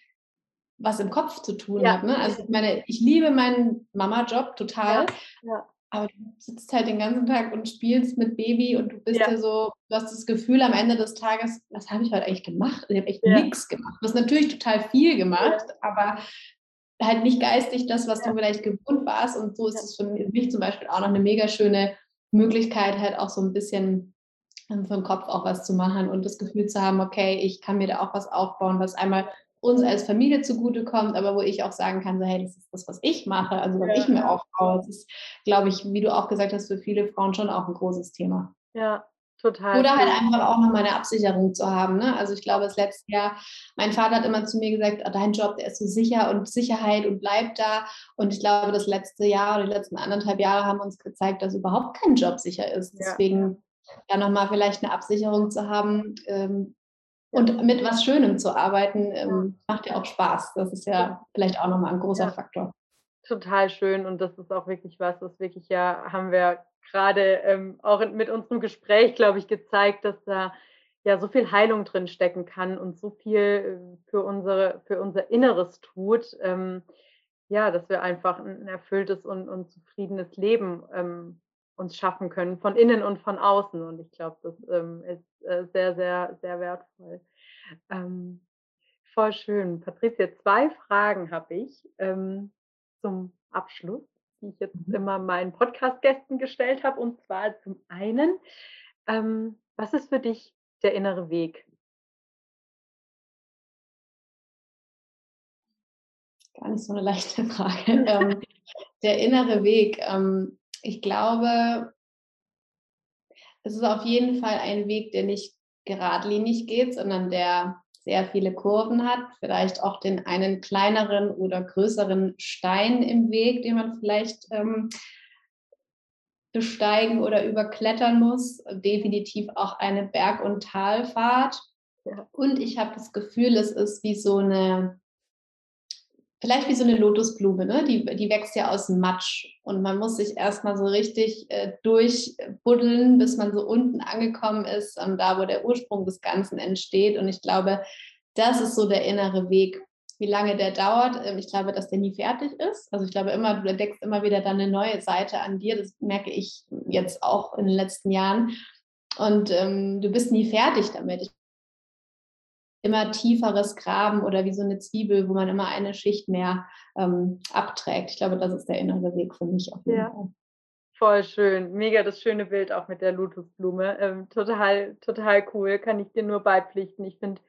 [SPEAKER 2] was im Kopf zu tun ja. hat. Ne? Also ich meine, ich liebe meinen Mama-Job total. Ja. Aber du sitzt halt den ganzen Tag und spielst mit Baby und du bist ja, so, du hast das Gefühl am Ende des Tages, was habe ich heute eigentlich gemacht? Ich habe echt nichts gemacht. Du hast natürlich total viel gemacht, aber halt nicht geistig das, was du vielleicht gewohnt warst. Und so ist es für mich zum Beispiel auch noch eine mega schöne Möglichkeit, halt auch so ein bisschen ähm, vom Kopf auch was zu machen und das Gefühl zu haben, okay, ich kann mir da auch was aufbauen, was einmal uns als Familie zugutekommt, aber wo ich auch sagen kann, so, hey, das ist das, was ich mache, also was ja. ich mir aufbaue. Das ist, glaube ich, wie du auch gesagt hast, für viele Frauen schon auch ein großes Thema.
[SPEAKER 3] Ja, Total.
[SPEAKER 2] Oder halt einfach auch nochmal eine Absicherung zu haben. Ne? Also ich glaube, das letzte Jahr, mein Vater hat immer zu mir gesagt, oh, dein Job, der ist so sicher und Sicherheit und bleibt da. Und ich glaube, das letzte Jahr oder die letzten anderthalb Jahre haben uns gezeigt, dass überhaupt kein Job sicher ist. Deswegen ja, ja nochmal vielleicht eine Absicherung zu haben, ähm, und mit was Schönem zu arbeiten, ähm, macht ja auch Spaß. Das ist ja vielleicht auch nochmal ein großer ja. Faktor.
[SPEAKER 3] Total schön und das ist auch wirklich was, das wirklich ja, haben wir gerade ähm, auch mit unserem Gespräch, glaube ich, gezeigt, dass da ja so viel Heilung drin stecken kann und so viel äh, für, unsere, für unser Inneres tut. Ähm, ja, dass wir einfach ein erfülltes und, und zufriedenes Leben ähm, uns schaffen können, von innen und von außen. Und ich glaube, das ähm, ist äh, sehr, sehr, sehr wertvoll. Ähm, voll schön. Patricia, zwei Fragen habe ich ähm, zum Abschluss, die ich jetzt immer meinen Podcast-Gästen gestellt habe. Und zwar zum einen, ähm, was ist für dich der innere Weg?
[SPEAKER 2] Gar nicht so eine [laughs] leichte Frage. [laughs] Ähm, der innere Weg. Ähm, ich glaube, es ist auf jeden Fall ein Weg, der nicht geradlinig geht, sondern der sehr viele Kurven hat, vielleicht auch den einen kleineren oder größeren Stein im Weg, den man vielleicht ähm, besteigen oder überklettern muss. Definitiv auch eine Berg- und Talfahrt. Und ich habe das Gefühl, es ist wie so eine vielleicht wie so eine Lotusblume, ne? die, die wächst ja aus Matsch und man muss sich erstmal so richtig äh, durchbuddeln, bis man so unten angekommen ist, ähm, da wo der Ursprung des Ganzen entsteht. Und ich glaube, das ist so der innere Weg. Wie lange der dauert, ähm, ich glaube, dass der nie fertig ist. Also ich glaube immer, du entdeckst immer wieder dann eine neue Seite an dir. Das merke ich jetzt auch in den letzten Jahren. Und ähm, du bist nie fertig damit. Ich immer tieferes Graben oder wie so eine Zwiebel, wo man immer eine Schicht mehr ähm, abträgt. Ich glaube, das ist der innere Weg für mich auf jeden ja. Fall.
[SPEAKER 3] Voll schön. Mega das schöne Bild auch mit der Lotusblume. Ähm, total, total cool. Kann ich dir nur beipflichten. Ich finde,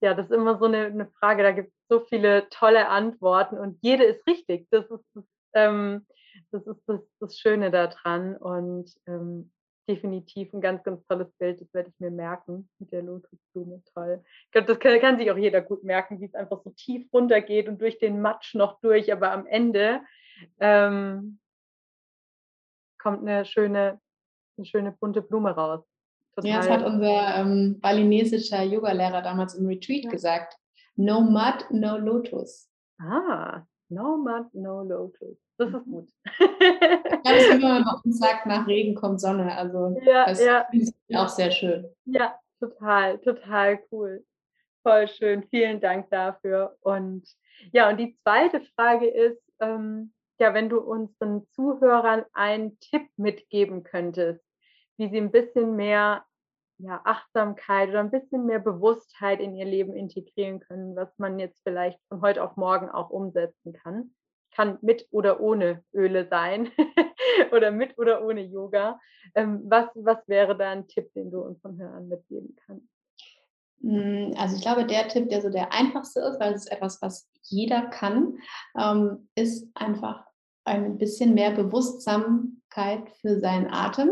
[SPEAKER 3] ja, das ist immer so eine, eine Frage. Da gibt es so viele tolle Antworten und jede ist richtig. Das ist das, ähm, das, ist das, das Schöne daran. Und ähm, definitiv ein ganz, ganz tolles Bild. Das werde ich mir merken mit der Lotusblume. Toll. Ich glaube, das kann, kann, sich auch jeder gut merken, wie es einfach so tief runtergeht und durch den Matsch noch durch. Aber am Ende ähm, kommt eine schöne, eine schöne bunte Blume raus.
[SPEAKER 2] Total. Ja, das hat unser ähm, balinesischer Yogalehrer damals im Retreat ja. gesagt. No mud, no lotus.
[SPEAKER 3] Ah, no mud, no lotus. Das ist
[SPEAKER 2] mhm. gut. ja, das ist, wenn man sagt, nach Regen kommt Sonne. Also ja, das ja. ist auch sehr schön.
[SPEAKER 3] Ja, total, total cool. Voll schön. Vielen Dank dafür. Und ja, und die zweite Frage ist, ähm, ja, wenn du unseren Zuhörern einen Tipp mitgeben könntest, wie sie ein bisschen mehr ja, Achtsamkeit oder ein bisschen mehr Bewusstheit in ihr Leben integrieren können, was man jetzt vielleicht von heute auf morgen auch umsetzen kann kann mit oder ohne Öle sein [laughs] oder mit oder ohne Yoga. Ähm, was, was wäre da ein Tipp, den du uns von Hörern mitgeben kannst?
[SPEAKER 2] Hm, also ich glaube, der Tipp, der so der einfachste ist, weil es ist etwas, was jeder kann, ähm, ist einfach ein bisschen mehr Bewusstsamkeit für seinen Atem.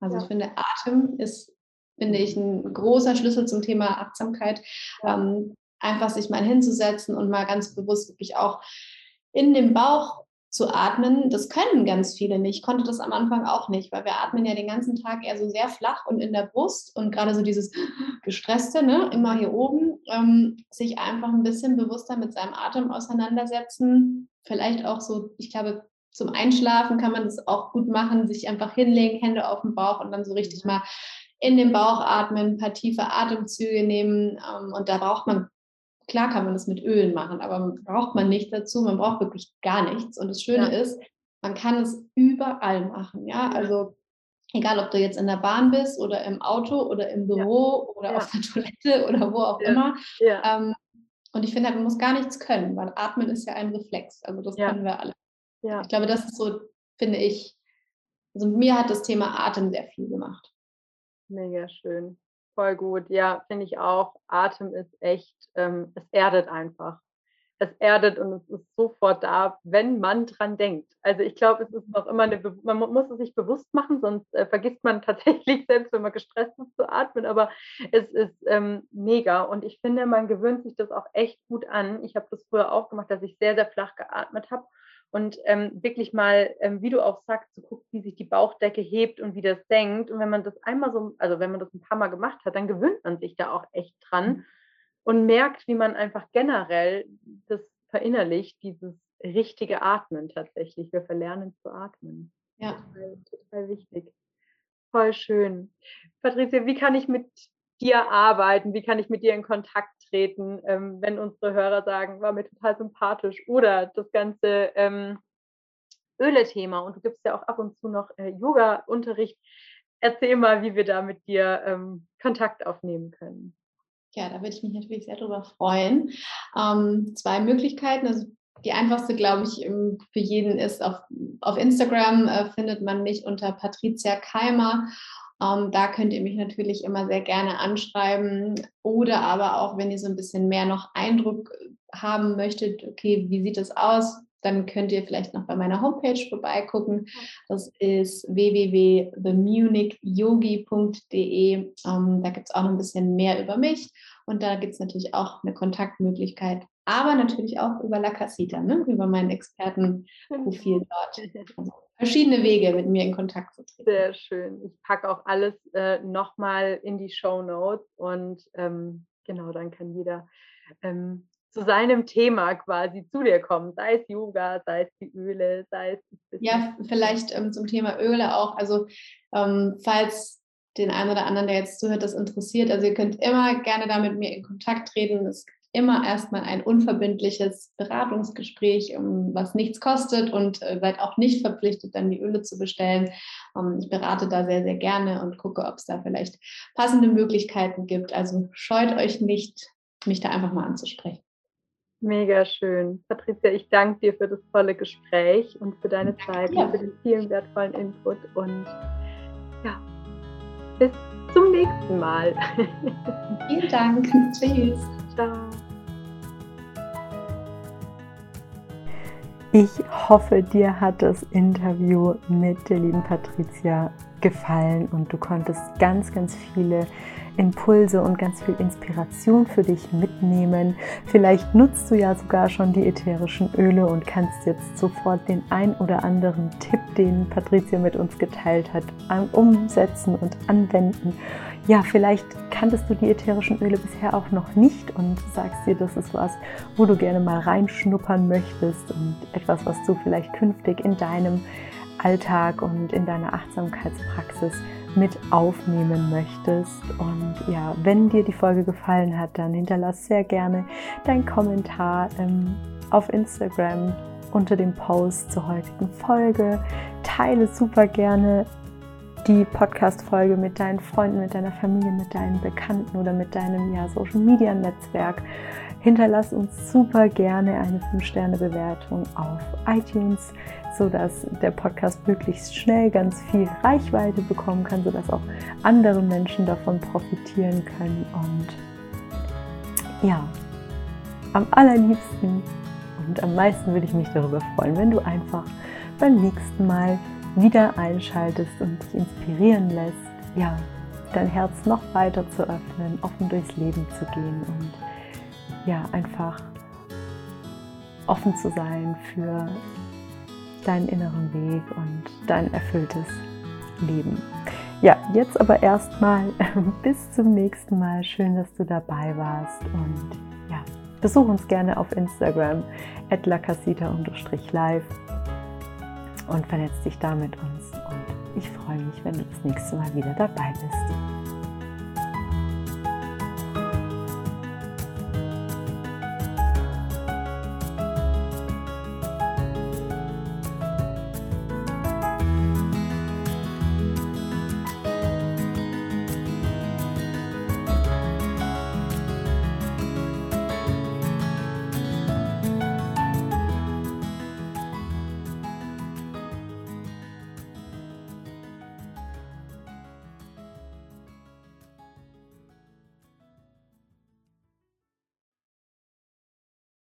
[SPEAKER 2] Also ja. ich finde, Atem ist, finde ich, ein großer Schlüssel zum Thema Achtsamkeit. Ähm, einfach sich mal hinzusetzen und mal ganz bewusst wirklich auch in den Bauch zu atmen, das können ganz viele nicht. Ich konnte das am Anfang auch nicht, weil wir atmen ja den ganzen Tag eher so sehr flach und in der Brust und gerade so dieses [gasps] gestresste, ne, immer hier oben, ähm, sich einfach ein bisschen bewusster mit seinem Atem auseinandersetzen. Vielleicht auch so, ich glaube, zum Einschlafen kann man das auch gut machen, sich einfach hinlegen, Hände auf den Bauch und dann so richtig mal in den Bauch atmen, ein paar tiefe Atemzüge nehmen. Ähm, und da braucht man Klar kann man das mit Ölen machen, aber braucht man nicht dazu. Man braucht wirklich gar nichts. Und das Schöne ja. ist, man kann es überall machen. Ja, also egal, ob du jetzt in der Bahn bist oder im Auto oder im Büro ja. oder ja. auf der [laughs] Toilette oder wo auch immer. Ähm, und ich finde, halt, man muss gar nichts können, weil Atmen ist ja ein Reflex. Also das können wir alle. Ich glaube, das ist so, finde ich, also mir hat das Thema Atem sehr viel gemacht.
[SPEAKER 3] Mega schön. Voll gut, ja, finde ich auch. Atem ist echt, ähm, es erdet einfach. Es erdet und es ist sofort da, wenn man dran denkt. Also ich glaube, es ist noch immer eine, man muss es sich bewusst machen, sonst äh, vergisst man [laughs] tatsächlich, selbst wenn man gestresst ist, zu atmen. Aber es ist ähm, mega und ich finde, man gewöhnt sich das auch echt gut an. Ich habe das früher auch gemacht, dass ich sehr, sehr flach geatmet habe und ähm, wirklich mal, ähm, wie du auch sagst, zu gucken, wie sich die Bauchdecke hebt und wie das senkt. Und wenn man das einmal so, also wenn man das ein paar Mal gemacht hat, dann gewöhnt man sich da auch echt dran mhm. und merkt, wie man einfach generell das verinnerlicht, dieses richtige Atmen tatsächlich. Wir verlernen zu atmen. Ja. Total, total wichtig. Voll schön. Patricia, wie kann ich mit dir arbeiten? Wie kann ich mit dir in Kontakt treten, ähm, wenn unsere Hörer sagen, war mir total sympathisch oder das ganze ähm, Öle-Thema und du gibst ja auch ab und zu noch äh, Yoga-Unterricht. Erzähl mal, wie wir da mit dir ähm, Kontakt aufnehmen können.
[SPEAKER 2] Ja, da würde ich mich natürlich sehr darüber freuen. Ähm, zwei Möglichkeiten. Also die einfachste, glaube ich, ähm, für jeden ist auf, auf Instagram äh, findet man mich unter Patricia Keimer ähm, da könnt ihr mich natürlich immer sehr gerne anschreiben oder aber auch, wenn ihr so ein bisschen mehr noch Eindruck äh, haben möchtet, okay, wie sieht das aus? Dann könnt ihr vielleicht noch bei meiner Homepage vorbeigucken. Das ist www.themunichyogi.de. Ähm, da gibt es auch noch ein bisschen mehr über mich und da gibt es natürlich auch eine Kontaktmöglichkeit, aber natürlich auch über La Casita, ne? über mein Expertenprofil dort. Also verschiedene Wege, mit mir in Kontakt zu treten.
[SPEAKER 3] Sehr schön. Ich packe auch alles äh, nochmal in die Show Notes und ähm, genau, dann kann jeder ähm, zu seinem Thema quasi zu dir kommen, sei es Yoga, sei es die Öle, sei es.
[SPEAKER 2] Ja, vielleicht ähm, zum Thema Öle auch. Also, ähm, falls den einen oder anderen, der jetzt zuhört, das interessiert, also ihr könnt immer gerne da mit mir in Kontakt treten. Es immer erstmal ein unverbindliches Beratungsgespräch, was nichts kostet und äh, seid auch nicht verpflichtet, dann die Öle zu bestellen. Ähm, ich berate da sehr, sehr gerne und gucke, ob es da vielleicht passende Möglichkeiten gibt. Also scheut euch nicht, mich da einfach mal anzusprechen.
[SPEAKER 3] Mega schön. Patricia, ich danke dir für das tolle Gespräch und für deine Zeit ja. und für den vielen wertvollen Input. Und ja, bis zum nächsten Mal.
[SPEAKER 2] Vielen Dank. [laughs] Tschüss.
[SPEAKER 3] Ciao.
[SPEAKER 1] Ich hoffe, dir hat das Interview mit der lieben Patricia gefallen und du konntest ganz, ganz viele Impulse und ganz viel Inspiration für dich mitnehmen. Vielleicht nutzt du ja sogar schon die ätherischen Öle und kannst jetzt sofort den ein oder anderen Tipp, den Patricia mit uns geteilt hat, umsetzen und anwenden. Ja, vielleicht kanntest du die ätherischen Öle bisher auch noch nicht und sagst dir, das ist was, wo du gerne mal reinschnuppern möchtest und etwas, was du vielleicht künftig in deinem Alltag und in deiner Achtsamkeitspraxis mit aufnehmen möchtest. Und ja, wenn dir die Folge gefallen hat, dann hinterlass sehr gerne deinen Kommentar ähm, auf Instagram unter dem Post zur heutigen Folge. Teile super gerne die Podcast-Folge mit deinen Freunden, mit deiner Familie, mit deinen Bekannten oder mit deinem ja, Social-Media-Netzwerk. Hinterlass uns super gerne eine 5-Sterne-Bewertung auf iTunes sodass der Podcast möglichst schnell ganz viel Reichweite bekommen kann, sodass auch andere Menschen davon profitieren können. Und ja, am allerliebsten und am meisten würde ich mich darüber freuen, wenn du einfach beim nächsten Mal wieder einschaltest und dich inspirieren lässt, ja, dein Herz noch weiter zu öffnen, offen durchs Leben zu gehen und ja, einfach offen zu sein für deinen inneren Weg und dein erfülltes Leben. Ja, jetzt aber erstmal [laughs] bis zum nächsten Mal. Schön, dass du dabei warst und ja, besuch uns gerne auf Instagram at lacasita-live und vernetz dich da mit uns. Und ich freue mich, wenn du das nächste Mal wieder dabei bist.